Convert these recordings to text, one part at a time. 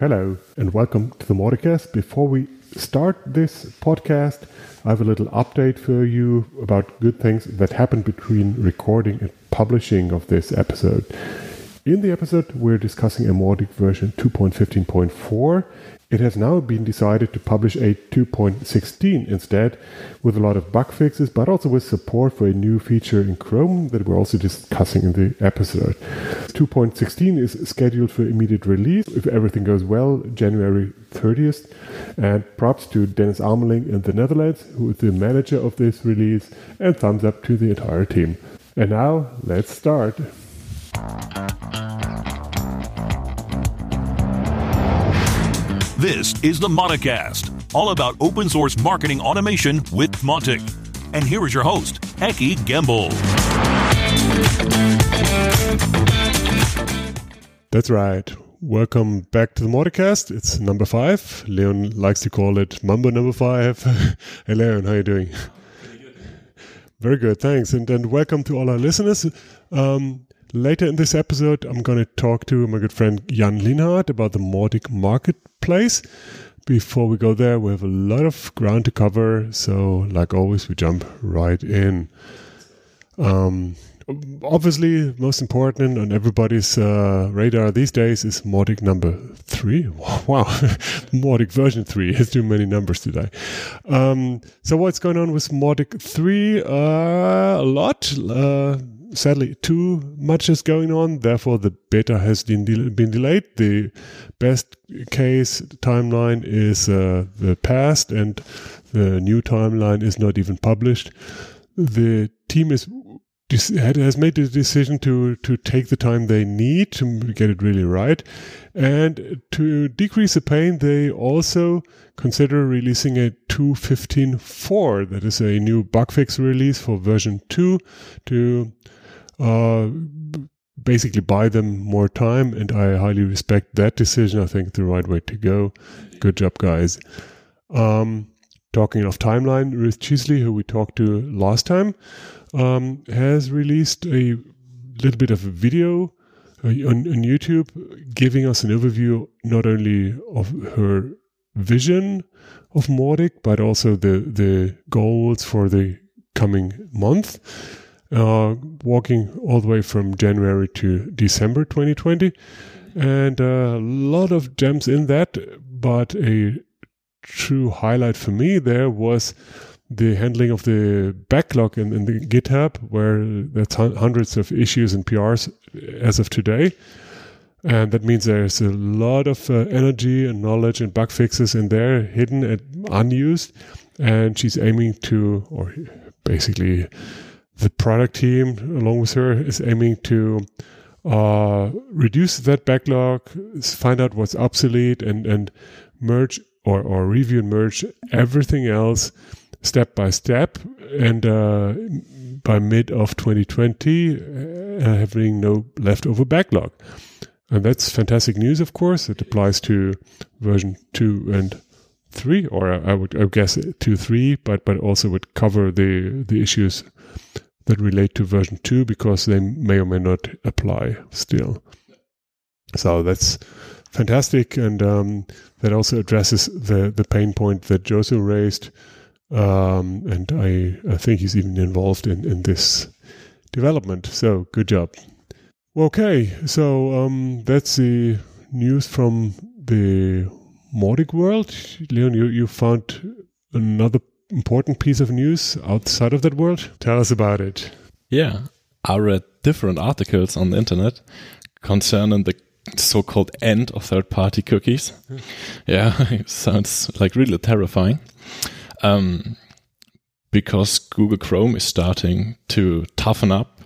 Hello, and welcome to the Mauticast. Before we start this podcast, I have a little update for you about good things that happened between recording and publishing of this episode. In the episode, we're discussing a Mautic version 2.15.4, it has now been decided to publish a 2.16 instead, with a lot of bug fixes, but also with support for a new feature in Chrome that we're also discussing in the episode. 2.16 is scheduled for immediate release, if everything goes well, January 30th. And props to Dennis Ameling in the Netherlands, who is the manager of this release, and thumbs up to the entire team. And now, let's start. This is the Mauticast, all about open source marketing automation with Mautic. And here is your host, Ekki Gümbel. That's right. Welcome back to the Mauticast. It's number five. Leon likes to call it Mambo number five. hey, Leon, how are you doing? Very good, thanks. And then welcome to all our listeners. Um, Later in this episode, I'm going to talk to my good friend Jan Linhart about the Mautic Marketplace. Before we go there, we have a lot of ground to cover. So, like always, we jump right in. Um, obviously, most important on everybody's uh, radar these days is Mautic number three. Wow, Mautic version three. has too many numbers today. Um, so, what's going on with Mautic three? Uh, a lot. Uh, sadly too much is going on. Therefore, the beta has been, de- been delayed. The best case timeline is uh, the past, and the new timeline is not even published. The team is has made the decision to to take the time they need to get it really right, and to decrease the pain, they also consider releasing a 2.15.4. That is a new bug fix release for version two to uh, basically buy them more time, and I highly respect that decision. I think the right way to go. Good job, guys. Um, talking of timeline, Ruth Cheesley, who we talked to last time, um, has released a little bit of a video uh, on, on YouTube giving us an overview not only of her vision of Mautic, but also the, the goals for the coming month uh, walking all the way from January to December 2020. And a lot of gems in that, but a true highlight for me there was the handling of the backlog in, in the GitHub, where there's hundreds of issues and PRs as of today. And that means there's a lot of uh, energy and knowledge and bug fixes in there hidden and unused. And she's aiming to, or basically, the product team, along with her, is aiming to uh, reduce that backlog, find out what's obsolete, and and merge or or review and merge everything else step by step, and uh, by mid of 2020, uh, having no leftover backlog. And that's fantastic news, of course. It applies to version two and three, or I would I would guess two, three, but but also would cover the the issues that relate to version 2 because they may or may not apply still. So that's fantastic. And um, that also addresses the, the pain point that Josu raised. Um, and I, I think he's even involved in, in this development. So good job. Okay, so um, that's the news from the Mautic world. Leon, you, you found another important piece of news outside of that world? Tell us about it. Yeah, I read different articles on the internet concerning the so-called end of third-party cookies. yeah, it sounds like really terrifying. Um, because Google Chrome is starting to toughen up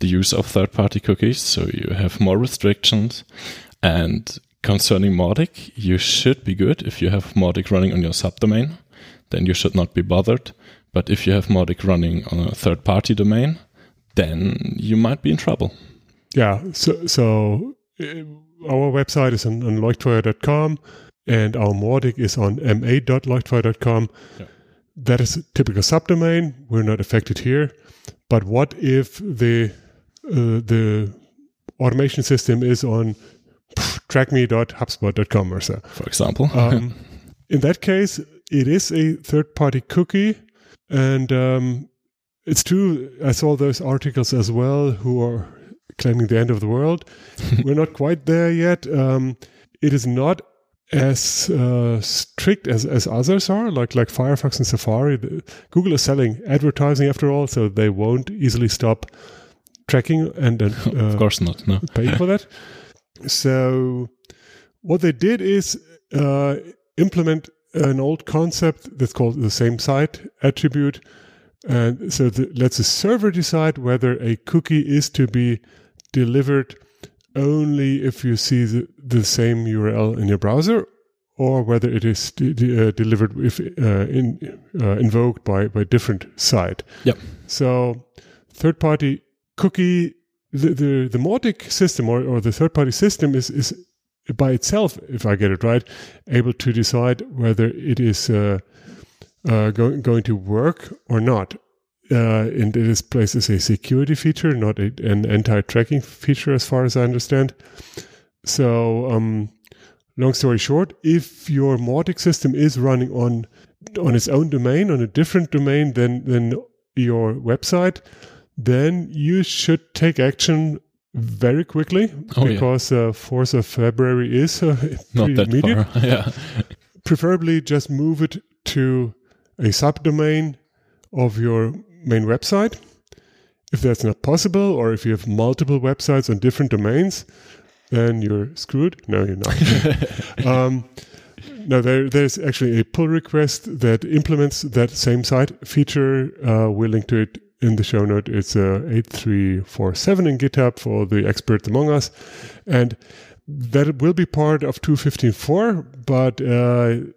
the use of third-party cookies, so you have more restrictions. And concerning Mautic, you should be good if you have Mautic running on your subdomain then you should not be bothered. But if you have Mautic running on a third party domain, then you might be in trouble. Yeah. So, so uh, our website is on, on and our Mautic is on ma.leuchtfeuer.com. Yeah. That is a typical subdomain. We're not affected here. But what if the uh, the automation system is on trackme.hubspot.com or so. For example. Um, in that case, it is a third party cookie. And um, it's true, I saw those articles as well who are claiming the end of the world. We're not quite there yet. Um, it is not as uh, strict as, as others are, like like Firefox and Safari. The, Google is selling advertising after all, so they won't easily stop tracking and, and uh, of course not. No. paying for that. So what they did is uh, implement an old concept that's called the same site attribute. And so the, lets the server decide whether a cookie is to be delivered only if you see the, the same URL in your browser or whether it is de- de- uh, delivered if uh, in, uh, invoked by by different site. Yep. So third party cookie the the, the Mautic system or, or the third party system is is by itself, if I get it right, able to decide whether it is uh, uh, going going to work or not. Uh, and it is placed as a security feature, not a, an anti-tracking feature, as far as I understand. So, um, long story short, if your Mautic system is running on on its own domain, on a different domain than than your website, then you should take action very quickly Oh, yeah. because uh, 4th of February is uh, Not that immediate. far. yeah. Preferably just move it to a subdomain of your main website. If that's not possible, or if you have multiple websites on different domains, then you're screwed. No, you're not. um, no, there, there's actually a pull request that implements that same site feature. Uh, we'll link to it in the show note. It's uh, 8347 in GitHub for the experts among us. And that will be part of 215.4, but uh,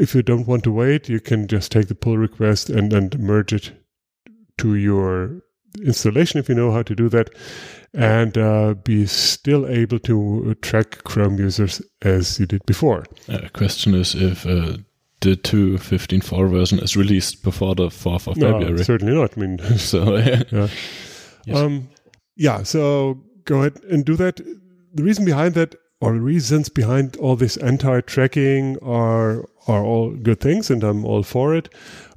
if you don't want to wait, you can just take the pull request and, and merge it to your installation if you know how to do that and uh, be still able to track Chrome users as you did before. Uh, question is if uh, the 2.15.4 version is released before the 4th of No, February. certainly not. I mean, So, yeah. yeah. Yes. Um, yeah, so go ahead and do that. The reason behind that, or the reasons behind all this anti-tracking, are are all good things, and I'm all for it.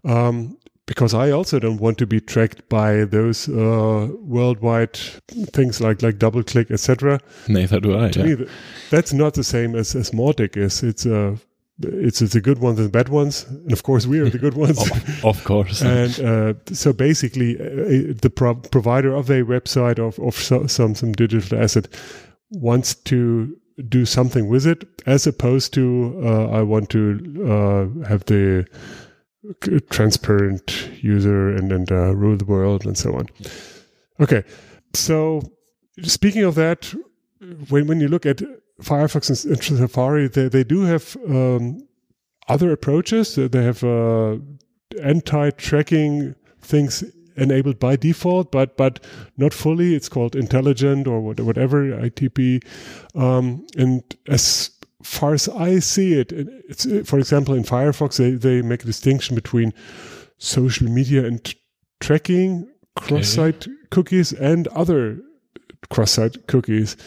Um, because I also don't want to be tracked by those uh, worldwide things like like DoubleClick, etc. neither do I. To yeah. me, that's not the same as as Mautic is. It's a it's it's the good ones and bad ones, and of course we are the good ones. Of, of course. and uh, so basically uh, the pro- provider of a website of, of so, some some digital asset wants to do something with it as opposed to uh, i want to uh, have the transparent user and and uh, rule the world and so on okay so speaking of that when when you look at firefox and, safari they, they do have um, other approaches they have uh, anti-tracking things enabled by default, but but not fully. It's called intelligent or whatever ITP. Um, and as far as I see it, it's for example in Firefox they they make a distinction between social media and tracking, cross-site cookies, and other cross-site cookies.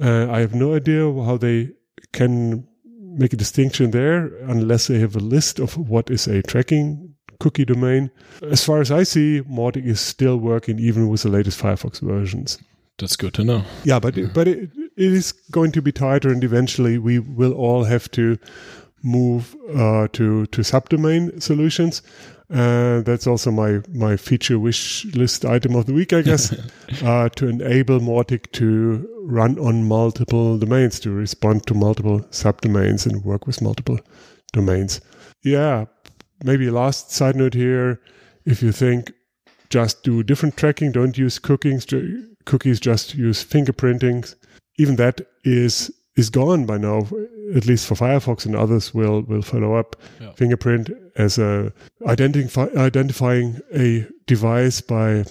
Uh, I have no idea how they can make a distinction there unless they have a list of what is a tracking cookie domain. As far as I see, Mautic is still working even with the latest Firefox versions. That's good to know. Yeah, but but it, it is going to be tighter, and eventually we will all have to move uh, to to subdomain solutions. Uh, that's also my my feature wish list item of the week, I guess, uh, to enable Mautic to run on multiple domains, to respond to multiple subdomains, and work with multiple domains. Yeah, maybe last side note here: if you think just do different tracking, don't use cookies, cookies, just use fingerprinting. Even that is is gone by now, at least for Firefox, and others will will follow up. Yeah. Fingerprint as a identify, identifying a device by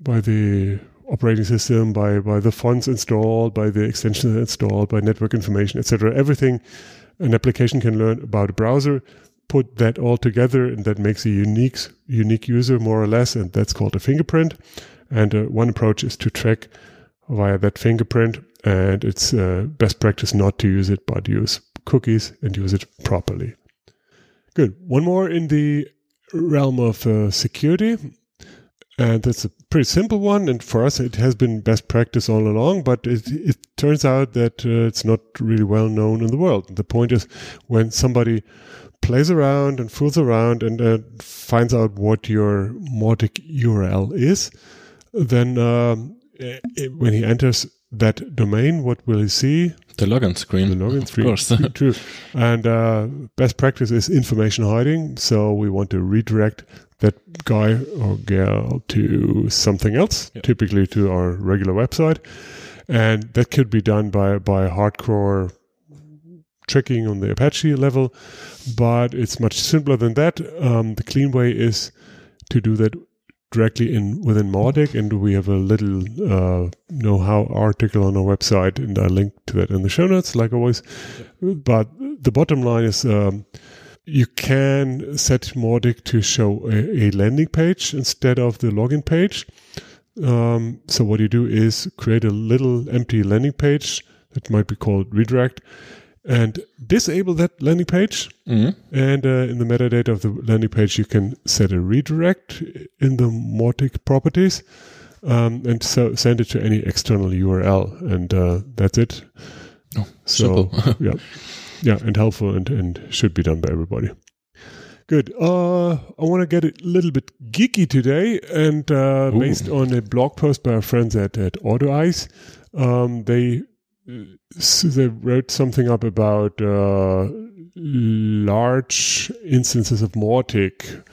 by the operating system, by by the fonts installed, by the extensions installed, by network information, etc. Everything an application can learn about a browser. Put that all together, and that makes a unique unique user more or less, and that's called a fingerprint. And uh, one approach is to track via that fingerprint. And it's uh, best practice not to use it, but use cookies and use it properly. Good. One more in the realm of uh, security. And that's a pretty simple one. And for us, it has been best practice all along, but it, it turns out that uh, it's not really well known in the world. The point is when somebody plays around and fools around and uh, finds out what your Mautic URL is, then um, it, when he enters that domain, what will he see? The login screen. The login screen. Of course. True. And uh, best practice is information hiding. So we want to redirect that guy or girl to something else, Yeah. typically to our regular website. And that could be done by, by hardcore tricking on the Apache level, but it's much simpler than that. Um, the clean way is to do that directly in within Mautic, and we have a little uh, know-how article on our website, and I link to that in the show notes, like always. But the bottom line is. Um, you can set Mautic to show a, a landing page instead of the login page. Um, so what you do is create a little empty landing page that might be called redirect and disable that landing page. Mhm. And uh, in the metadata of the landing page, you can set a redirect in the Mautic properties um, and so send it to any external URL. And uh, that's it. Oh, So, simple. yeah, yeah, and helpful and, and should be done by everybody. Good. Uh, I want to get a little bit geeky today, and uh, based on a blog post by our friends at at Autoize, um, they uh, s- they wrote something up about uh, large instances of Mautic.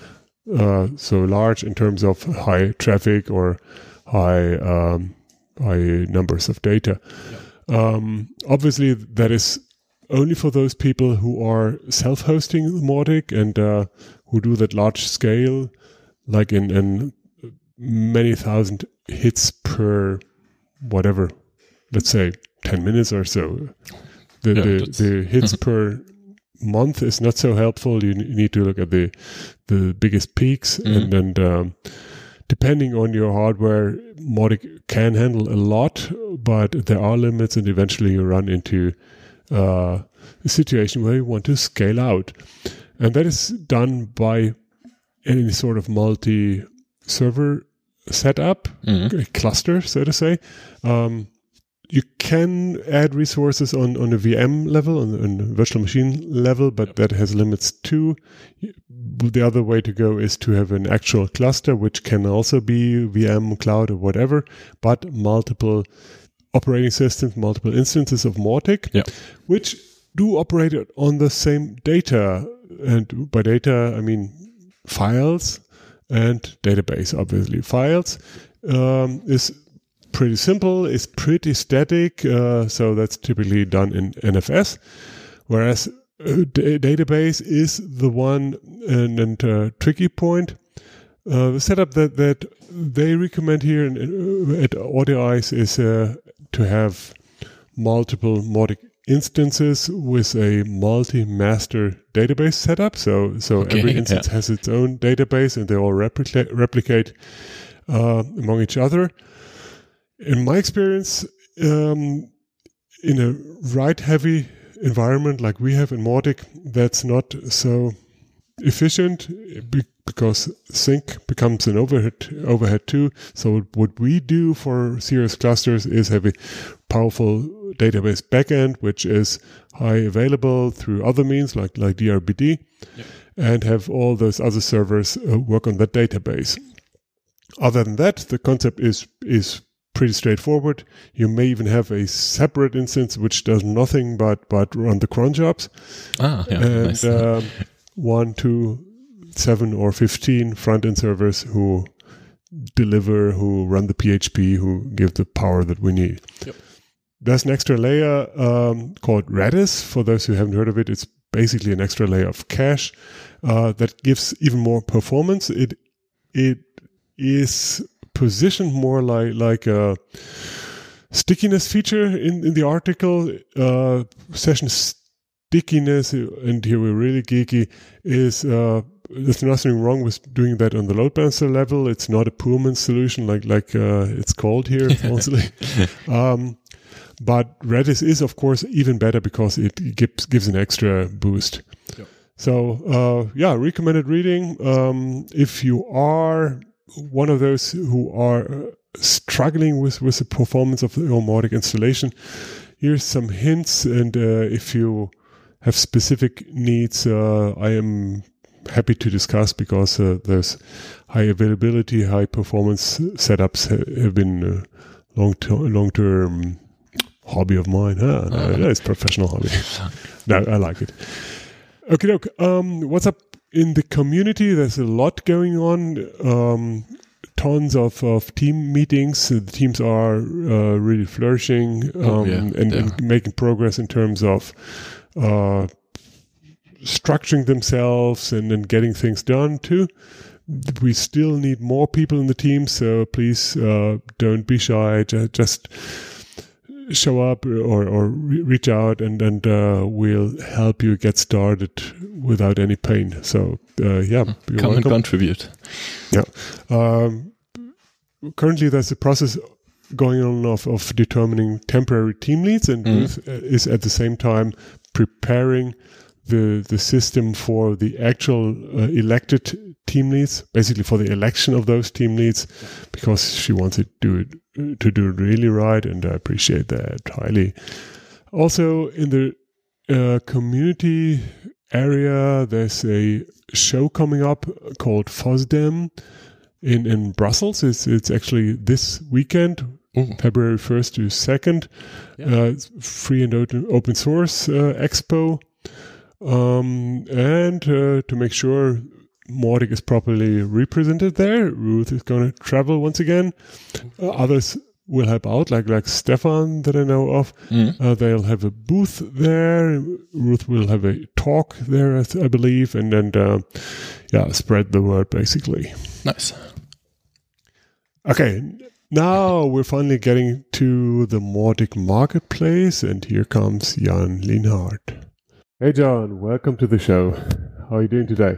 Uh, so large in terms of high traffic or high um, high numbers of data. Um, obviously, that is only for those people who are self-hosting Mautic and uh, who do that large scale, like in, in many thousand hits per whatever, let's say 10 minutes or so. The, Yeah, the, the hits per month is not so helpful. You, need to look at the the biggest peaks and and um, depending on your hardware, Mautic can handle a lot, but there are limits, and eventually you run into uh, a situation where you want to scale out, and that is done by any sort of multi-server setup, a cluster, so to say. Um, you can add resources on, on a VM level, on, on a virtual machine level, but that has limits too. The other way to go is to have an actual cluster, which can also be VM, cloud, or whatever, but multiple operating systems, multiple instances of Mautic, Yeah. which do operate on the same data. And by data, I mean files and database, obviously. Files um, is pretty simple, it's pretty static, uh, so that's typically done in NFS. Whereas uh, database is the one and, and uh, tricky point. Uh, the setup that, that they recommend here in, in- at Autoize is uh, to have multiple Mautic instances with a multi-master database setup. So, so Okay, every instance yeah. has its own database, and they all replicate replicate uh, among each other. In my experience, um, in a write-heavy environment like we have in Mautic, that's not so efficient because sync becomes an overhead overhead too. So what we do for serious clusters is have a powerful database backend, which is high available through other means like like DRBD, and have all those other servers uh, work on that database. Other than that, the concept is is pretty straightforward. You may even have a separate instance which does nothing but but run the cron jobs Ah, yeah, and nice. um, one, two, seven, or fifteen front end servers who deliver, who run the PHP, who give the power that we need. Yep. There's an extra layer um, called Redis. For those who haven't heard of it, it's basically an extra layer of cache uh, that gives even more performance. It it is positioned more like like a stickiness feature in, in the article. Uh, session stickiness, and here we're really geeky, is uh, there's nothing wrong with doing that on the load balancer level. It's not a Pullman solution like like uh, it's called here, mostly. um, but Redis is, of course, even better because it gives gives an extra boost. Yep. So uh, yeah, recommended reading. Um, if you are one of those who are uh, struggling with with the performance of the Mautic installation, here's some hints. And uh, if you have specific needs, uh, I am happy to discuss because uh, those high availability, high performance setups have been uh, long term long term hobby of mine. Huh? No, it's professional hobby. no, I like it. Okay, look. Um, what's up in the community? There's a lot going on. Um, tons of, of team meetings. The teams are uh, really flourishing um, oh, yeah, and, and, making progress in terms of uh, structuring themselves and, and getting things done too. We still need more people in the team, so please uh, don't be shy. Just show up or, or reach out and, and uh, we'll help you get started without any pain. So, uh, yeah. Come welcome. and contribute. Yeah. Um, currently, there's a process going on of, of determining temporary team leads, and mm. Is at the same time preparing the the system for the actual uh, elected team leads, basically for the election of those team leads, because she wants to do it to do it really right, and I appreciate that highly. Also, in the uh, community area, there's a show coming up called FOSDEM in in Brussels. It's it's actually this weekend. Ooh. February 1st to 2nd. Yeah. Uh, free and open source uh, expo um, and uh, to make sure Mautic is properly represented there, Ruth is going to travel once again. Uh, others will help out, like like Stefan that I know of. Mm. Uh, they'll have a booth there. Ruth will have a talk there, I believe, and then uh, yeah, spread the word basically. Nice. Okay, now we're finally getting to the Mautic marketplace, and here comes Jan Linhart. Hey, John, welcome to the show. How are you doing today?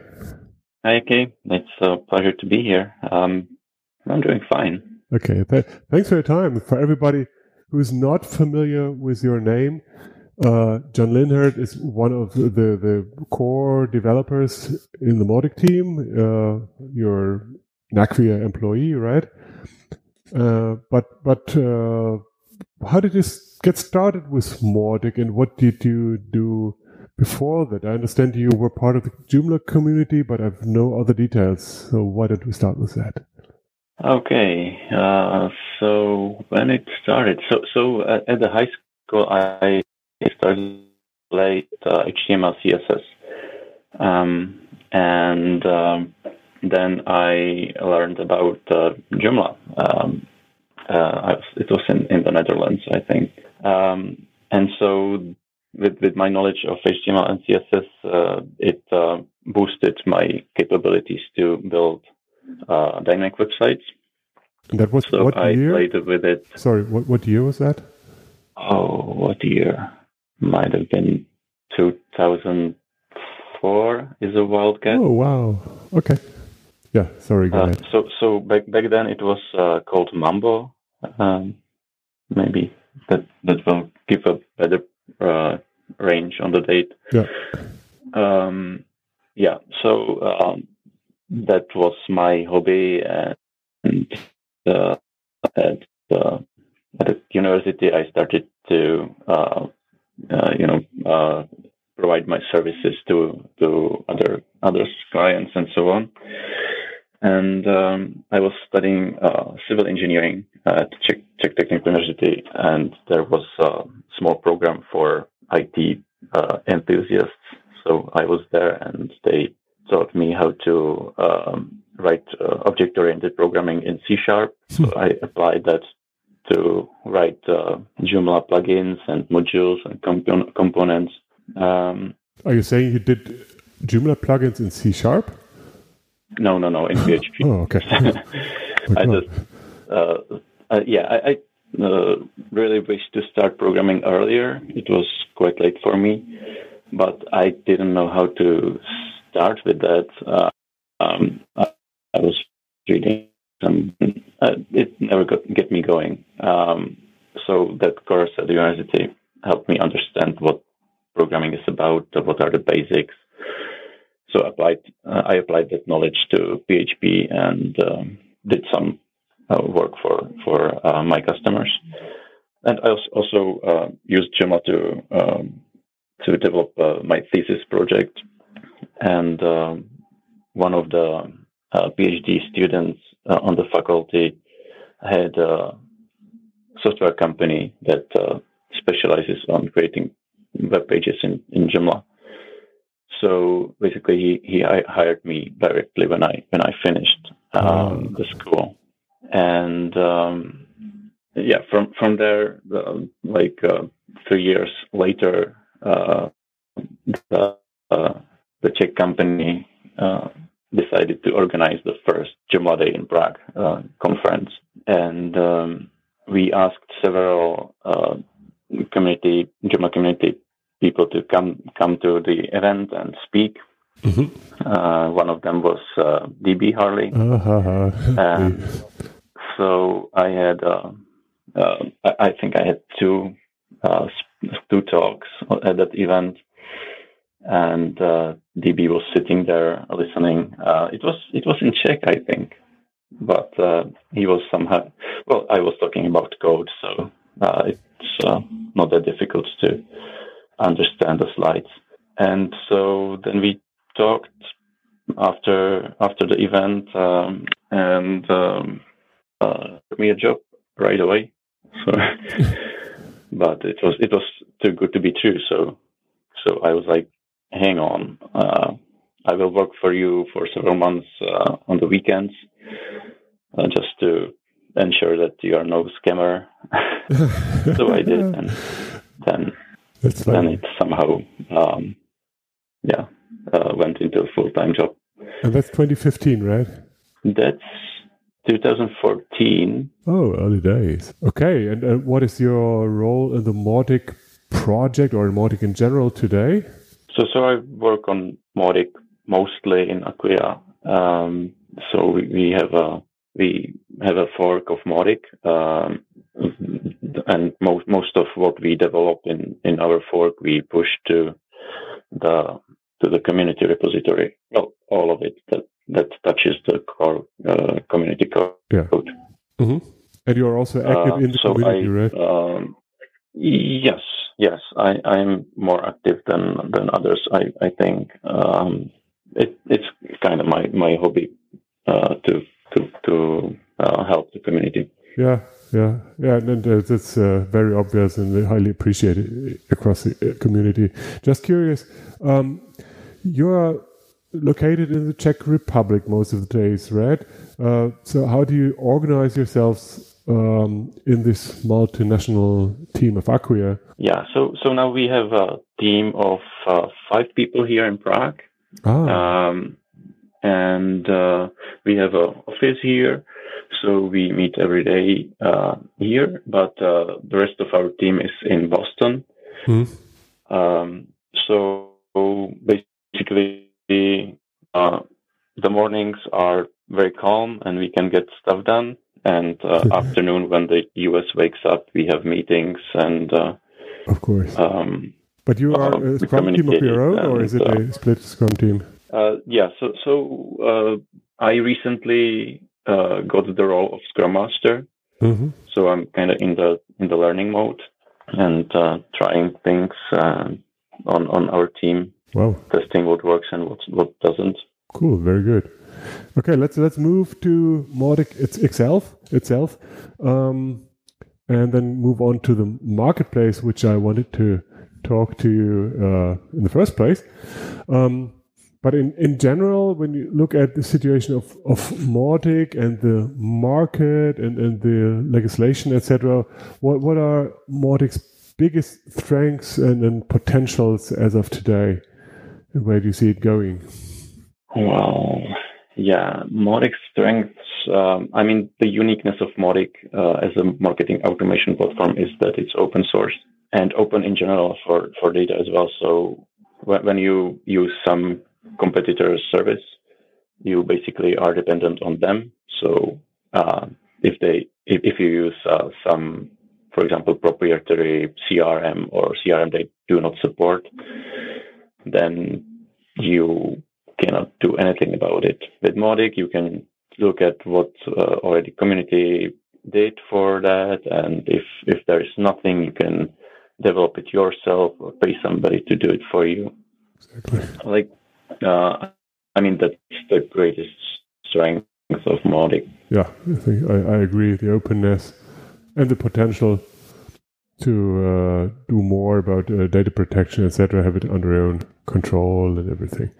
Hi, Kay. It's a pleasure to be here. Um, I'm doing fine. Okay, th- thanks for your time. For everybody who's not familiar with your name, uh, John Linhart is one of the, the, core developers in the Mautic team. Uh, you're employee, right? Uh, but but uh, how did you get started with Mautic, and what did you do before that. I understand you were part of the Joomla community, but I have no other details. So why don't we start with that? Okay. Uh, so when it started, so so at, at the high school, I started play uh, HTML, CSS, um, and um, then I learned about uh, Joomla. Um, uh, it was in, in the Netherlands, I think. Um, and so with, with my knowledge of HTML and CSS, uh, it uh, boosted my capabilities to build uh, dynamic websites. And that was so what I year? played with it. Sorry, what what year was that? Oh, what year? Might have been 2004. Is a wild guess. Oh wow. Okay. Yeah. Sorry. Go uh, ahead. So so back back then it was uh, called Mambo. Um, maybe that that will give a better uh, on the date. Yeah. Um, yeah. So um, that was my hobby, and uh, at uh, at university, I started to uh, uh, you know uh, provide my services to to other other clients and so on. And um, I was studying uh, civil engineering at Czech, Czech Technical University, and there was a small program for IT uh, enthusiasts. So I was there and they taught me how to um, write uh, object oriented programming in C sharp. So. I applied that to write uh, Joomla plugins and modules and comp- components. Um, Are you saying you did Joomla plugins in C sharp? No, no, no, in PHP. oh, okay. I just, uh, uh, yeah, I, I really wish to start programming earlier. It was quite late for me. but I didn't know how to start with that. Uh, um, I, I, was reading some, uh, it never got get me going. Um, so that course at the university helped me understand what programming is about, what are the basics. So applied, uh, I applied that knowledge to PHP and um, did some uh, work for uh, my customers. And I also uh, used Joomla to um, to develop uh, my thesis project. And um, one of the uh, PhD students uh, on the faculty had a software company that uh, specializes on creating web pages in, in Joomla. So basically, he, he hired me directly when I when I finished um, the school, and um, yeah, from from there, uh, like uh, three years later, uh, the uh, the Czech company uh, decided to organize the first Joomla Day in Prague uh, conference, and um, we asked several community Joomla community people to come come to the event and speak. Mm-hmm. one of them was DB Hurley, uh-huh. So I had. I think I had two two talks at that event, and uh, DB was sitting there listening. Uh, it was it was in Czech, I think, but uh, he was somehow. Well, I was talking about code, so uh, it's uh, not that difficult to understand the slides. And so then we talked after after the event, um, and um, uh, me a job right away. So. but it was it was too good to be true. So so I was like, hang on, uh, I will work for you for several months uh, on the weekends, uh, just to ensure that you are no scammer. so I did, and then then it somehow um, yeah uh, went into a full time job. And that's 2015, right? That's 2014. Oh, early days. Okay, and what is your role in the Mautic project or in Mautic in general today? So, so I work on Mautic mostly in Acquia. Um, so we, we, have a we have a fork of Mautic, um, and most most of what we develop in in our fork we push to the to the community repository. Well, all of it that that touches the core uh, community code. Yeah. Mm-hmm. And you are also active uh, in the so community, I, right? Um, yes, yes. I, I'm more active than than others. I I think um, it, it's kind of my my hobby uh, to to to uh, help the community. Yeah, yeah, yeah, and that's uh, very obvious and highly appreciated across the uh, community. Just curious, um, you're located in the Czech Republic most of the days, right? Uh, so, how do you organize yourselves um, in this multinational team of Acquia? Yeah, so so now we have a team of uh, five people here in Prague, ah. um, and uh, we have an office here. So we meet every day uh, here, but uh, the rest of our team is in Boston. Hmm. Um, so basically uh, the mornings are very calm and we can get stuff done. And uh, afternoon, when the US wakes up, we have meetings and. Uh, of course. Um, but you are a scrum team of your own, or is it a uh, split scrum team? Uh, yeah. So, so I recently got the role of scrum master. Mm-hmm. So I'm kind of in the in the learning mode and trying things on on our team Wow. Testing what works and what what doesn't. Cool, very good. Okay, let's let's move to Mautic itself itself, um, and then move on to the marketplace, which I wanted to talk to you uh, in the first place. Um, but in, in general, when you look at the situation of, of Mautic and the market and, and the legislation, etc., what, what are Mautic's biggest strengths and, and potentials as of today? Where do you see it going? Well, yeah, Mautic's strengths. Um, I mean, the uniqueness of Mautic uh, as a marketing automation platform is that it's open source and open in general for, for data as well. So when, when you use some competitor's service, you basically are dependent on them. So uh, if they if, if you use uh, some, for example, proprietary CRM or CRM they do not support, then you cannot do anything about it. With Mautic, you can look at what uh, already community did for that, and if if there is nothing, you can develop it yourself or pay somebody to do it for you. Exactly. Like, uh, I mean, that's the greatest strength of Mautic. Yeah, I think I, I agree. The openness and the potential to uh, do more about uh, data protection, etc., have it under your own control and everything.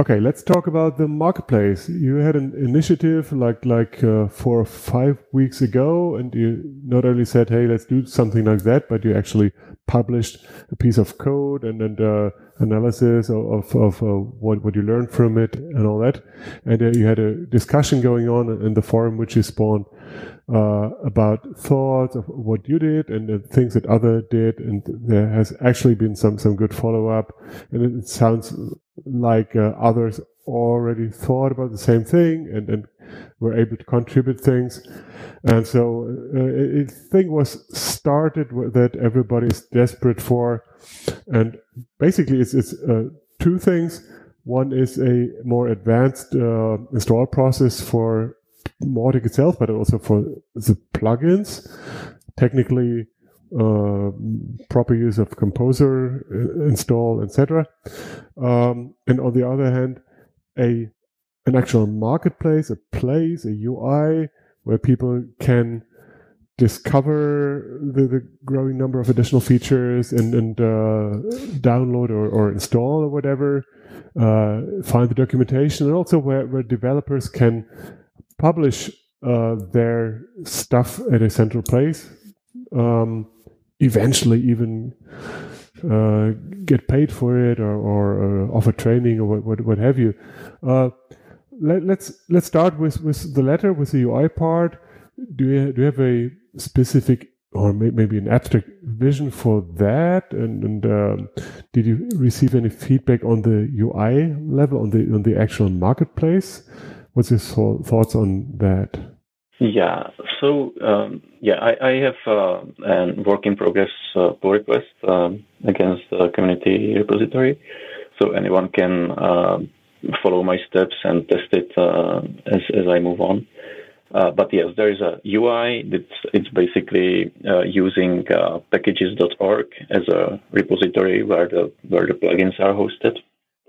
Okay, let's talk about the marketplace. You had an initiative like like uh, four or five weeks ago, and you not only said, "Hey, let's do something like that," but you actually published a piece of code and and uh, analysis of of, of uh, what what you learned from it and all that. And uh, you had a discussion going on in the forum, which you spawned uh, about thoughts of what you did and the things that other did, and there has actually been some some good follow up, and it sounds like uh, others already thought about the same thing and, and were able to contribute things. And so uh, thing was started that everybody is desperate for. And basically, it's, it's uh, two things. One is a more advanced uh, install process for Mautic itself, but also for the plugins. Technically, uh, proper use of composer uh, install etc um, and on the other hand a an actual marketplace a place a ui where people can discover the, the growing number of additional features and, and uh, download or, or install or whatever uh, find the documentation and also where, where developers can publish uh, their stuff at a central place um, eventually even uh, get paid for it or, or uh, offer training or what, what, what have you. Uh, let, us let's, let's start with, with the letter with the UI part. Do you do you have a specific or maybe an abstract vision for that? And, and um, did you receive any feedback on the UI level on the on the actual marketplace? What's your thoughts on that? Yeah. So um, yeah, I, I have uh, a work in progress uh, pull request um, against the community repository, so anyone can uh, follow my steps and test it uh, as as I move on. Uh, but yes, there is a UI. It's it's basically uh, using packagist.org as a repository where the where the plugins are hosted.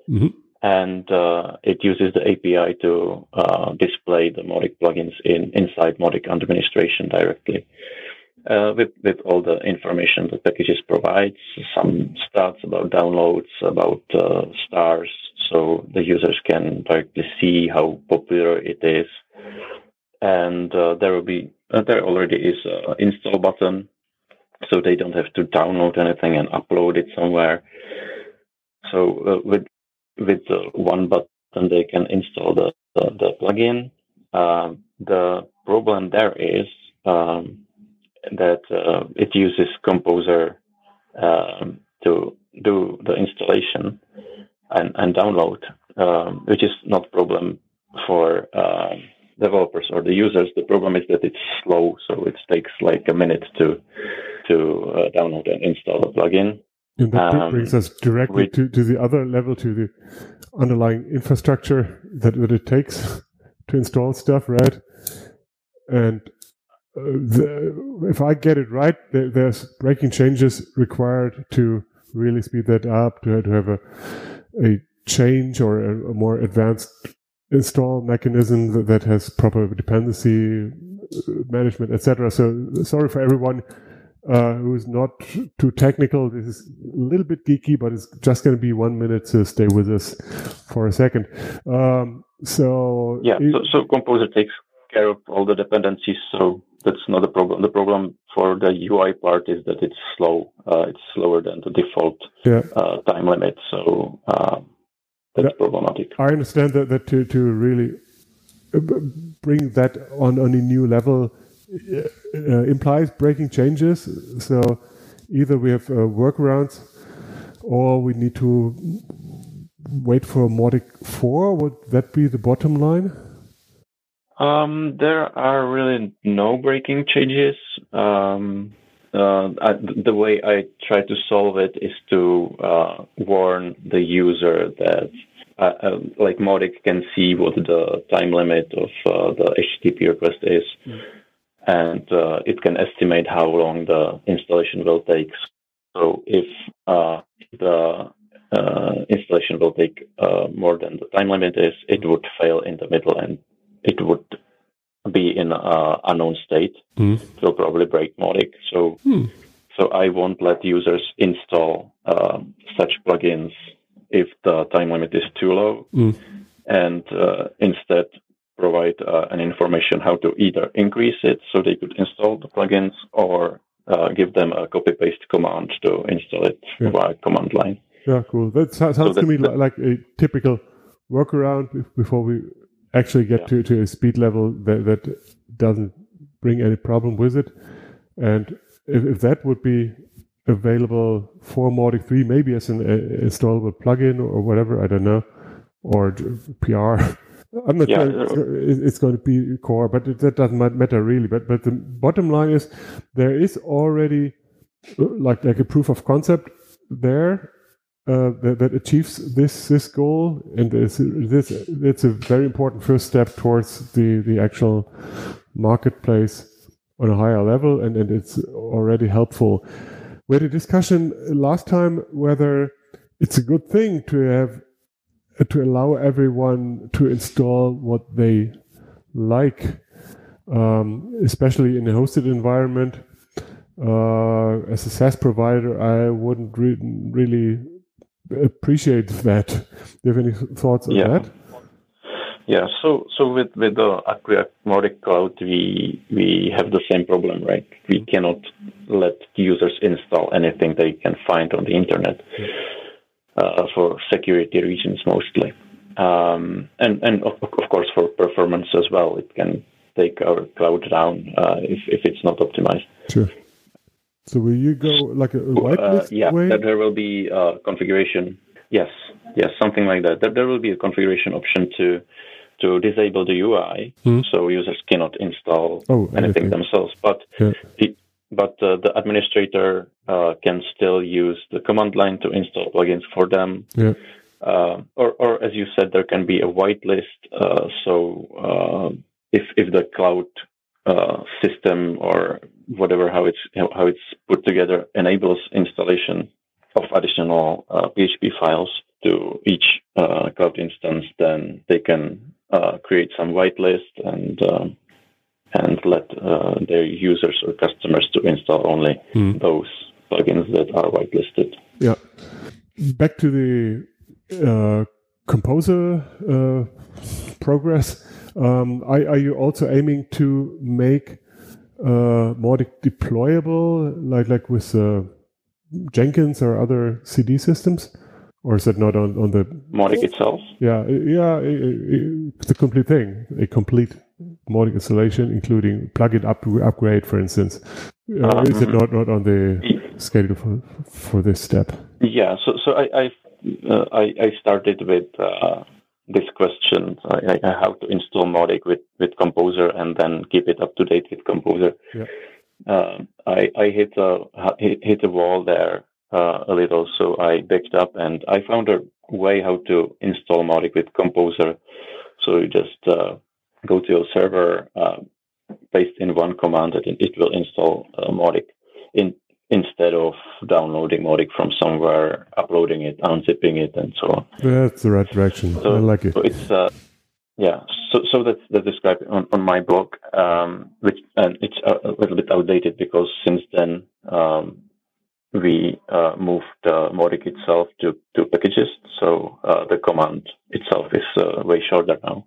Mm-hmm and uh, it uses the API to uh, display the Mautic plugins in inside Mautic administration directly. Uh, with with all the information the packages provides, some stats about downloads, about uh, stars, so the users can directly see how popular it is. And uh, there will be uh, there already is an install button, so they don't have to download anything and upload it somewhere. So with with one button they can install the, the, the plugin. Um, the problem there is um, that uh, it uses Composer um, to do the installation and, and download, um, which is not a problem for uh, developers or the users. The problem is that it's slow, so it takes like a minute to to uh, download and install the plugin. And that um, brings us directly to, to the other level, to the underlying infrastructure that, that it takes to install stuff, right? And uh, the, if I get it right, there, there's breaking changes required to really speed that up, to, to have a, a change or a, a more advanced install mechanism that, that has proper dependency uh, management, etc. So sorry for everyone uh, who's not too technical. This is a little bit geeky, but it's just going to be one minute to stay with us for a second. Um, so yeah, it, so, so, Composer takes care of all the dependencies, so that's not a problem. The problem for the UI part is that it's slow. Uh, it's slower than the default yeah. uh, time limit, so uh, that's problematic. I understand that, that to to really bring that on on a new level uh, implies breaking changes. So either we have uh, workarounds or we need to wait for Mautic 4? Would that be the bottom line? Um, there are really no breaking changes. Um, uh, I, the way I try to solve it is to uh, warn the user that, uh, uh like Mautic can see what the time limit of uh, the HTTP request is, mm. And uh, it can estimate how long the installation will take. So if the installation will take more than the time limit is, it would fail in the middle and it would be in an unknown state. Mm. It will probably break Mautic. So, mm. so I won't let users install uh, such plugins if the time limit is too low, mm. and uh, instead provide uh, an information how to either increase it so they could install the plugins or uh, give them a copy paste command to install it yeah. via command line. Yeah, cool. That sounds so to me like a typical workaround before we actually get yeah. to, to a speed level that, that doesn't bring any problem with it. And if, if that would be available for Mautic 3, maybe as an uh, installable plugin or whatever, I don't know, or PR. I'm not yeah. sure it's going to be core, but it, that doesn't matter really. But but the bottom line is there is already uh, like like a proof of concept there uh, that, that, achieves this this goal, and this this it's a very important first step towards the the actual marketplace on a higher level, and and it's already helpful. We had a discussion last time whether it's a good thing to have to allow everyone to install what they like, um, especially in a hosted environment. Uh, as a SaaS provider, I wouldn't re- really appreciate that. Do you have any thoughts on yeah. that? Yeah, so so with with the Acquia Mautic Cloud, we we have the same problem, right? We cannot let users install anything they can find on the internet uh, for security reasons mostly, um, and and of, of course for performance as well. It can take our cloud down uh, if if it's not optimized. Sure. So will you go like a whitelist uh, yeah, way? that there will be a configuration. Yes, yes, something like that. There will be a configuration option to to disable the UI, hmm. so users cannot install oh, anything, anything, themselves. But yeah. But uh, the administrator uh, can still use the command line to install plugins for them. Yeah. Uh, or, or as you said, there can be a whitelist. Uh, so uh, if if the cloud uh, system or whatever how it's how it's put together enables installation of additional uh, PHP files to each uh, cloud instance, then they can uh, create some whitelist and um, and let uh, their users or customers to install only mm. those plugins that are whitelisted. Yeah. Back to the uh, composer progress. Um, are, are, you also aiming to make uh, more de deployable, like like with uh, Jenkins or other CD systems, or is it not on on the Mautic itself? Yeah, yeah, it's a complete thing, a complete Mautic installation, including plugin up upgrade, for instance. Uh, um, is it not not on the schedule for for this step? Yeah, so so I I, uh, I, I started with uh, this question, I, I have to install Mautic with, with Composer and then keep it up to date with Composer. Yeah. Uh, I, I hit a hit a wall there uh, a little, so I backed up and I found a way how to install Mautic with Composer. So you just uh, go to your server, uh, paste in one command, and it will install uh, Mautic in instead of downloading Mautic from somewhere, uploading it, unzipping it, and so on. That's the right direction. So, I like it. So it's uh, yeah. So so that's that's described on, on my blog, um, which and it's a, little bit outdated because since then um, we uh, moved uh, Mautic itself to to Packagist. So uh, the command itself is uh, way shorter now.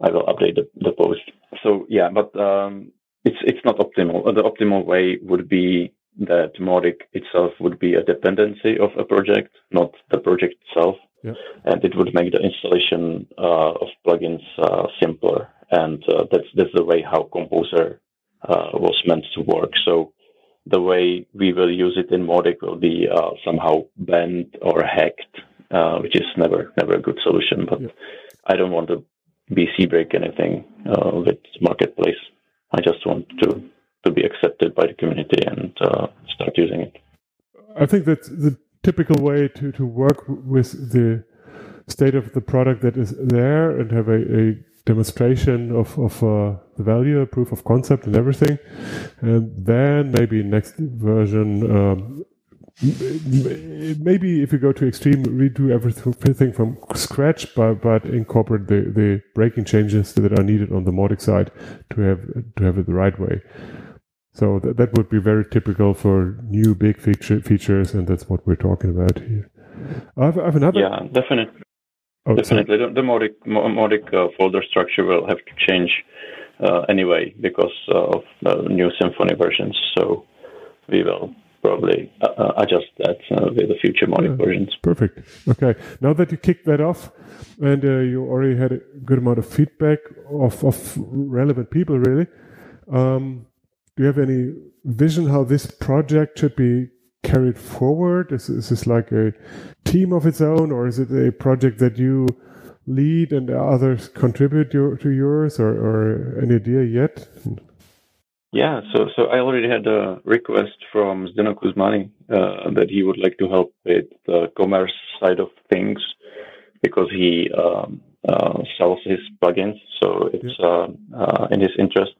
I will update the, the post. So yeah, but um, it's it's not optimal. The optimal way would be that Mautic itself would be a dependency of a project, not the project itself. Yeah. And it would make the installation uh, of plugins uh, simpler. And uh, that's that's the way how Composer uh, was meant to work. So the way we will use it in Mautic will be uh, somehow bent or hacked uh, which is never never a good solution. But Yeah. I don't want to BC break anything uh, with marketplace. I just want to to be accepted by the community and uh, start using it. I think that's the typical way to, to work with the state of the product that is there and have a, a demonstration of, of uh, the value, proof of concept and everything. And then maybe next version, um, maybe if you go to extreme, redo everything from scratch, but, but incorporate the, the breaking changes that are needed on the Mautic side to have, to have it the right way. So that, that would be very typical for new big feature, features, and that's what we're talking about here. I have, I have another. Yeah, definitely. oh, sorry. Definitely, the, the Mautic, Mo- Mautic uh, folder structure will have to change uh, anyway because of uh, new Symfony versions. So we will probably uh, uh, adjust that uh, with the future Mautic versions. Perfect. Okay. Now that you kicked that off, and uh, you already had a good amount of feedback of, of relevant people, really, um, do you have any vision how this project should be carried forward? Is, is this like a team of its own, or is it a project that you lead and others contribute your, to yours, or, or any idea yet? Yeah, so so I already had a request from Zdeno Kuzmany uh, that he would like to help with the commerce side of things because he um, uh, sells his plugins, so it's uh, uh, in his interest.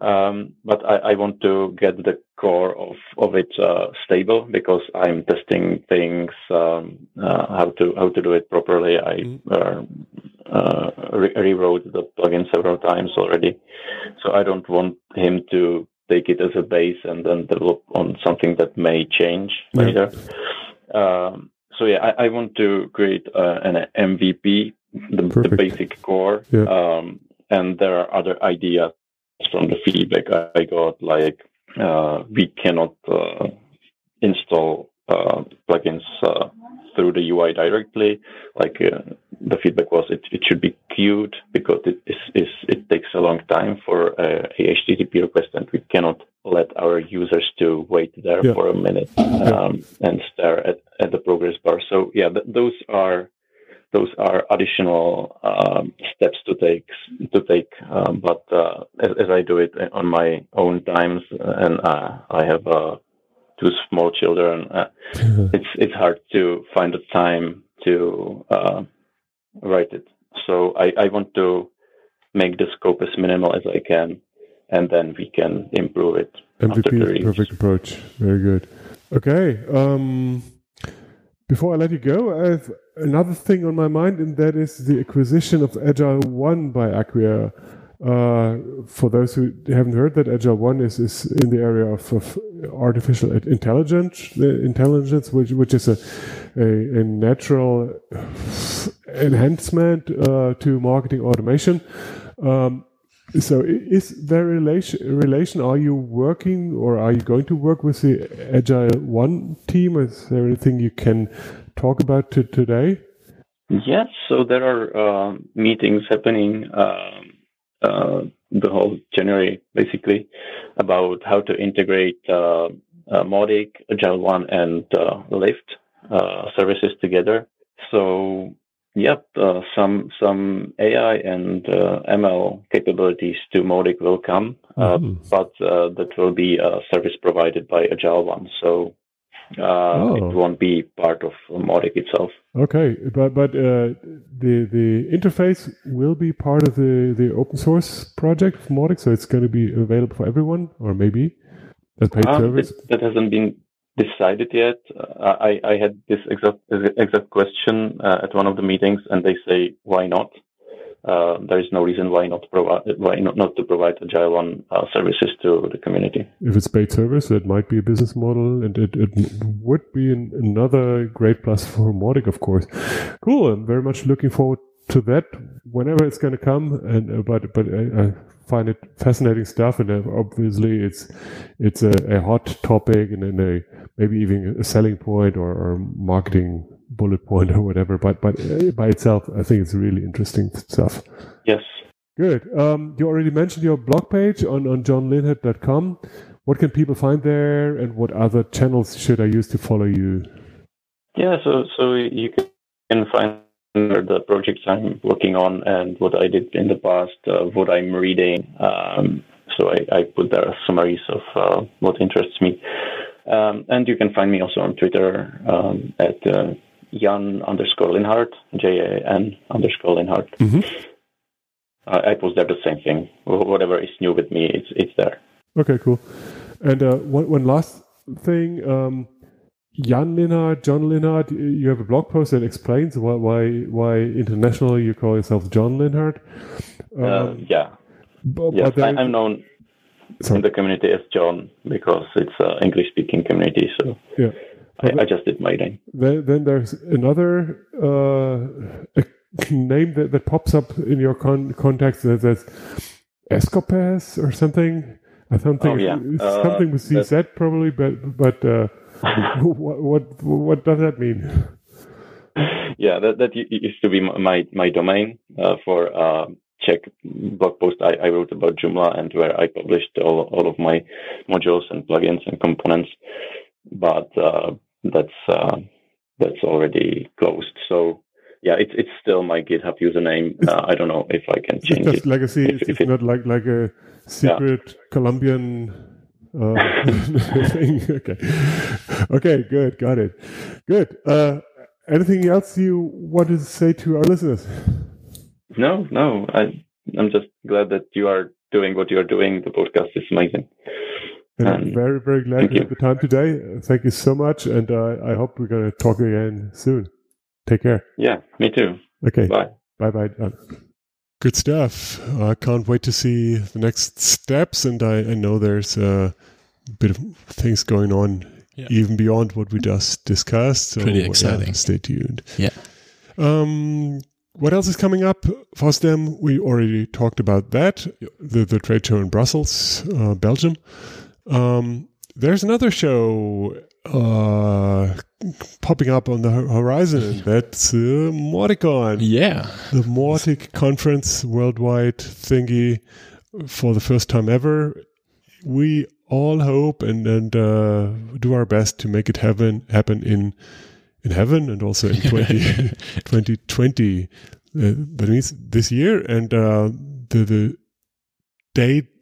Um, but I, I want to get the core of of it uh, stable because I'm testing things um, uh, how to how to do it properly. I uh, uh, re- rewrote the plugin several times already, so I don't want him to take it as a base and then develop on something that may change Yeah. later. Um, so yeah, I, I want to create uh, an MVP, the, the basic core, Yeah. um, and there are other ideas from the feedback I got, like uh, we cannot uh, install uh, plugins uh, through the UI directly. Like uh, the feedback was, it, it should be queued because it is, is it takes a long time for a HTTP request, and we cannot let our users to wait there Yeah. for a minute um, and stare at, at the progress bar. So yeah, th- those are those are additional um, steps to take to take. Um, but uh, as, as I do it on my own times, and uh, I have uh, two small children, uh, it's it's hard to find the time to uh, write it. So I, I want to make the scope as minimal as I can, and then we can improve it. after the MVP is perfect approach. Very good. Okay. Um, before I let you go, I have another thing on my mind, and that is the acquisition of AgilOne by Acquia. Uh, for those who haven't heard that, AgilOne is, is in the area of, of artificial intelligence, intelligence, which which is a a, a natural enhancement uh, to marketing automation. Um, so, is there relation? Relation? Are you working, or are you going to work with the AgilOne team? Is there anything you can talk about to today? Yes, so there are um meetings happening um, uh, the whole January, basically, about how to integrate uh, uh, Mautic, AgilOne, and uh, Lift uh, services together. So, yep, uh, some some AI and uh, ML capabilities to Mautic will come, uh, Mhm. but uh, that will be a service provided by AgilOne. So. Uh, Oh. It won't be part of Mautic itself. Okay, but but uh, the the interface will be part of the the open source project of Mautic, so it's going to be available for everyone, or maybe a paid Um, service. That, that hasn't been decided yet. Uh, I, I had this exact exact question uh, at one of the meetings, and they say, "Why not?" Uh, there is no reason why not provide why not, not to provide AgilOne uh, services to the community. if it's paid service, that might be a business model, and it, it would be an, another great plus for Mautic, of course. Cool. I'm very much looking forward to that whenever it's going to come. And uh, but but I, I find it fascinating stuff, and uh, obviously it's it's a, a hot topic and, and a maybe even a selling point or, or marketing bullet point or whatever. But but uh, by itself, I think it's really interesting stuff. Yes. Good. Um, you already mentioned your blog page on, on johnlinhart.com. What can people find there and what other channels should I use to follow you? Yeah, so so you can find the projects I'm working on and what I did in the past, uh, what I'm reading. Um, so I, I, put there summaries of uh, what interests me. Um, and you can find me also on Twitter um, at uh, Jan underscore Linhart, J A N underscore Linhart. Mm-hmm. I post there the same thing. Whatever is new with me, it's it's there. Okay, cool. And uh, one, one last thing. Um, Jan Linhart, John Linhart, you have a blog post that explains why why, why internationally you call yourself John Linhart. Uh, um, uh, yeah, but, yes, but I, am known Sorry. in the community as John because it's an English speaking community. So yeah, I, I, just did my name. Then, then there's another uh, name that, that pops up in your con- context that says Escopes or something. I don't think oh, yeah. uh, something with CZ probably, but but uh, what, what what does that mean? Yeah, that that used to be my my domain uh, for uh, Czech blog post I, I, wrote about Joomla and where I published all all of my modules and plugins and components. But uh, that's uh, that's already closed. So yeah, it's it's still my GitHub username. Uh, I don't know if I can change it's it. Legacy. If, it's, if not like like a secret yeah. Colombian uh, thing. Okay, okay, good, got it, good. Uh, anything else you want to say to our listeners? No, no. I I'm just glad that you are doing what you are doing. The podcast is amazing. And I'm very, very glad you had the time today. Thank you so much, and uh, I hope we're going to talk again soon. Take care. Yeah, me too. Okay. Bye. Bye bye. Good stuff. I can't wait to see the next steps, and I, I know there's a bit of things going on yeah. even beyond what we just discussed. So, Pretty exciting. Yeah, stay tuned. Yeah. Um, what else is coming up? FOSDEM, we already talked about that. The the trade show in Brussels, uh, Belgium. Um, there's another show uh, popping up on the horizon, that's uh, Mauticon. Yeah. The Mautic conference worldwide thingy for the first time ever. We all hope and, and uh, do our best to make it happen, happen in in heaven and also in 20, 2020. Uh, that means this year. And uh, the, the date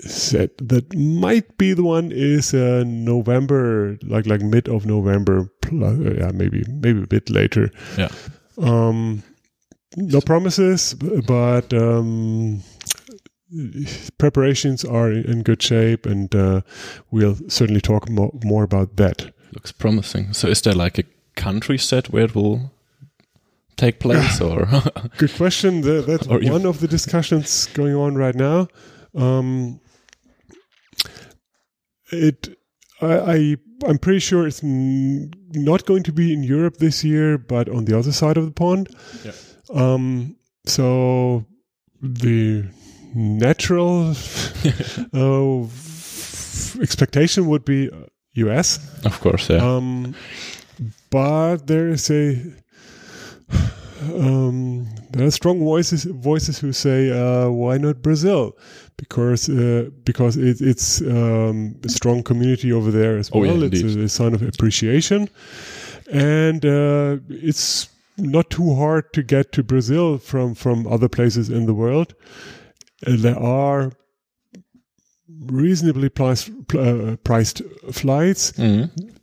set that might be the one is uh, November, like like mid of November, plus, uh, yeah, maybe maybe a bit later. Yeah. Um, no promises, but um, preparations are in good shape, and uh, we'll certainly talk more, more about that. Looks promising. So, is there like a country set where it will take place, or good question? That's or one of the discussions going on right now. Um, it I, I I'm pretty sure it's not going to be in Europe this year, but on the other side of the pond. Yeah. Um, so the natural uh, expectation would be US, of course. Yeah. Um, but there is a um, there are strong voices voices who say, uh, "Why not Brazil?" Because uh, because it, it's um, a strong community over there as well. Oh, yeah, it's a, a, sign of appreciation, and uh, it's not too hard to get to Brazil from from other places in the world. Uh, there are reasonably priced, uh, priced flights. Mm-hmm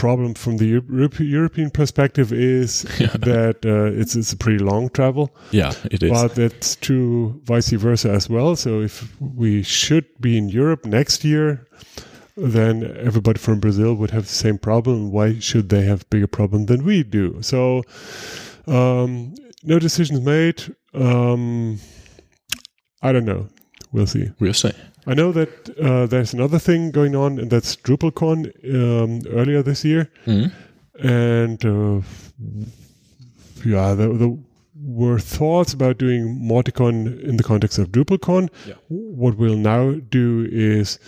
problem from the Euro- European perspective is yeah. that uh, it's it's a pretty long travel. Yeah, it is. But that's true vice versa as well. So if we should be in Europe next year, then everybody from Brazil would have the same problem. Why should they have bigger problem than we do? So um, no decisions made. Um, I don't know. We'll see. We'll see. I know that uh, there's another thing going on, and that's DrupalCon um, earlier this year. Mm-hmm. And uh, yeah, there, there, were thoughts about doing Mauticon in the context of DrupalCon. Yeah. What we'll now do is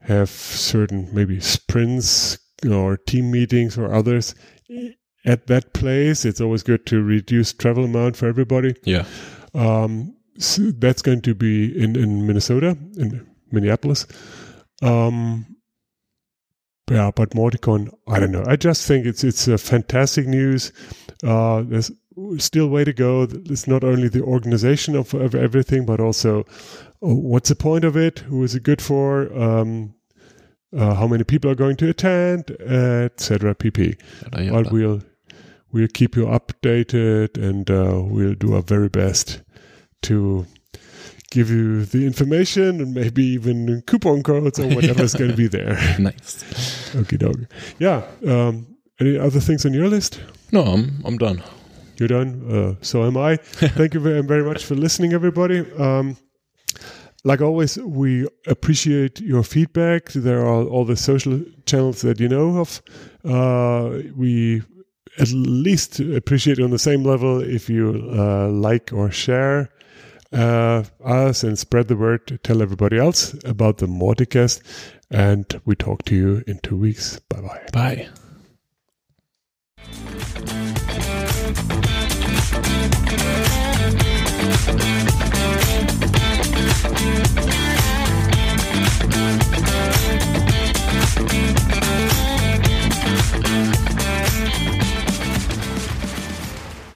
have certain maybe sprints or team meetings or others at that place. It's always good to reduce travel amount for everybody. Yeah. Um, so that's going to be in, in Minnesota, in Minneapolis. Um, yeah, but Mauticon, I don't know. I just think it's it's a fantastic news. Uh, there's still way to go. It's not only the organization of, of everything, but also uh, what's the point of it? Who is it good for? Um, uh, how many people are going to attend, etc. pp. But we'll we'll keep you updated, and uh, we'll do our very best to give you the information and maybe even coupon codes or whatever's going to be there. nice. Okie doke. Yeah. Um, any other things on your list? No, I'm I'm done. You're done. Uh, so am I. Thank you very, very much for listening, everybody. Um, like always, we appreciate your feedback. There are all the social channels that you know of. Uh, we at least appreciate on the same level if you uh, like or share uh, us and spread the word. Tell everybody else about the Mauticast. And we talk to you in two weeks. Bye-bye. Bye Bye.